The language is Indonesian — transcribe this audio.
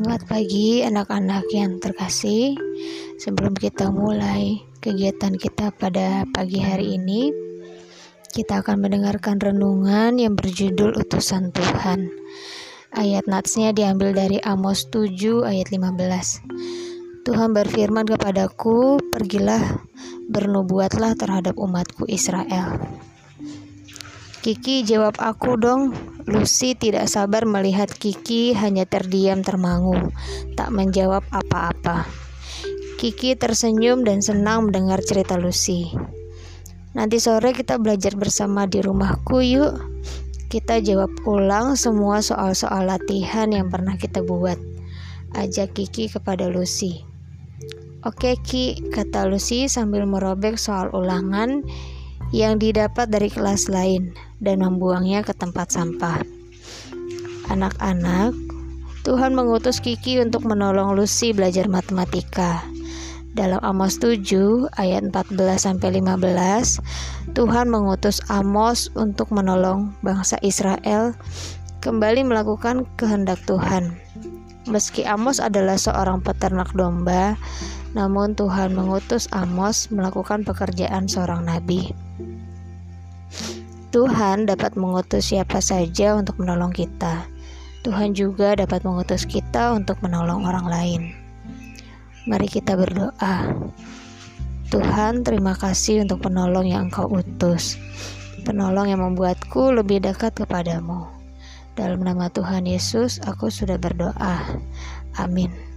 Selamat pagi anak-anak yang terkasih. Sebelum kita mulai kegiatan kita pada pagi hari ini, kita akan mendengarkan renungan yang berjudul Utusan Tuhan. Ayat natsnya diambil dari Amos 7 ayat 15. Tuhan berfirman kepadaku, pergilah bernubuatlah terhadap umatku Israel. Kiki jawab aku dong. Lucy tidak sabar melihat Kiki hanya terdiam termangu, tak menjawab apa-apa. Kiki tersenyum dan senang mendengar cerita Lucy. Nanti sore kita belajar bersama di rumahku yuk. Kita jawab ulang semua soal-soal latihan yang pernah kita buat. Ajak Kiki kepada Lucy. Oke Ki, kata Lucy sambil merobek soal ulangan yang didapat dari kelas lain dan membuangnya ke tempat sampah. Anak-anak, Tuhan mengutus Kiki untuk menolong Lucy belajar matematika. Dalam Amos 7 ayat 14 sampai 15, Tuhan mengutus Amos untuk menolong bangsa Israel kembali melakukan kehendak Tuhan. Meski Amos adalah seorang peternak domba, namun Tuhan mengutus Amos melakukan pekerjaan seorang nabi. Tuhan dapat mengutus siapa saja untuk menolong kita. Tuhan juga dapat mengutus kita untuk menolong orang lain. Mari kita berdoa. Tuhan, terima kasih untuk penolong yang Engkau utus. Penolong yang membuatku lebih dekat kepadamu. Dalam nama Tuhan Yesus, aku sudah berdoa. Amin.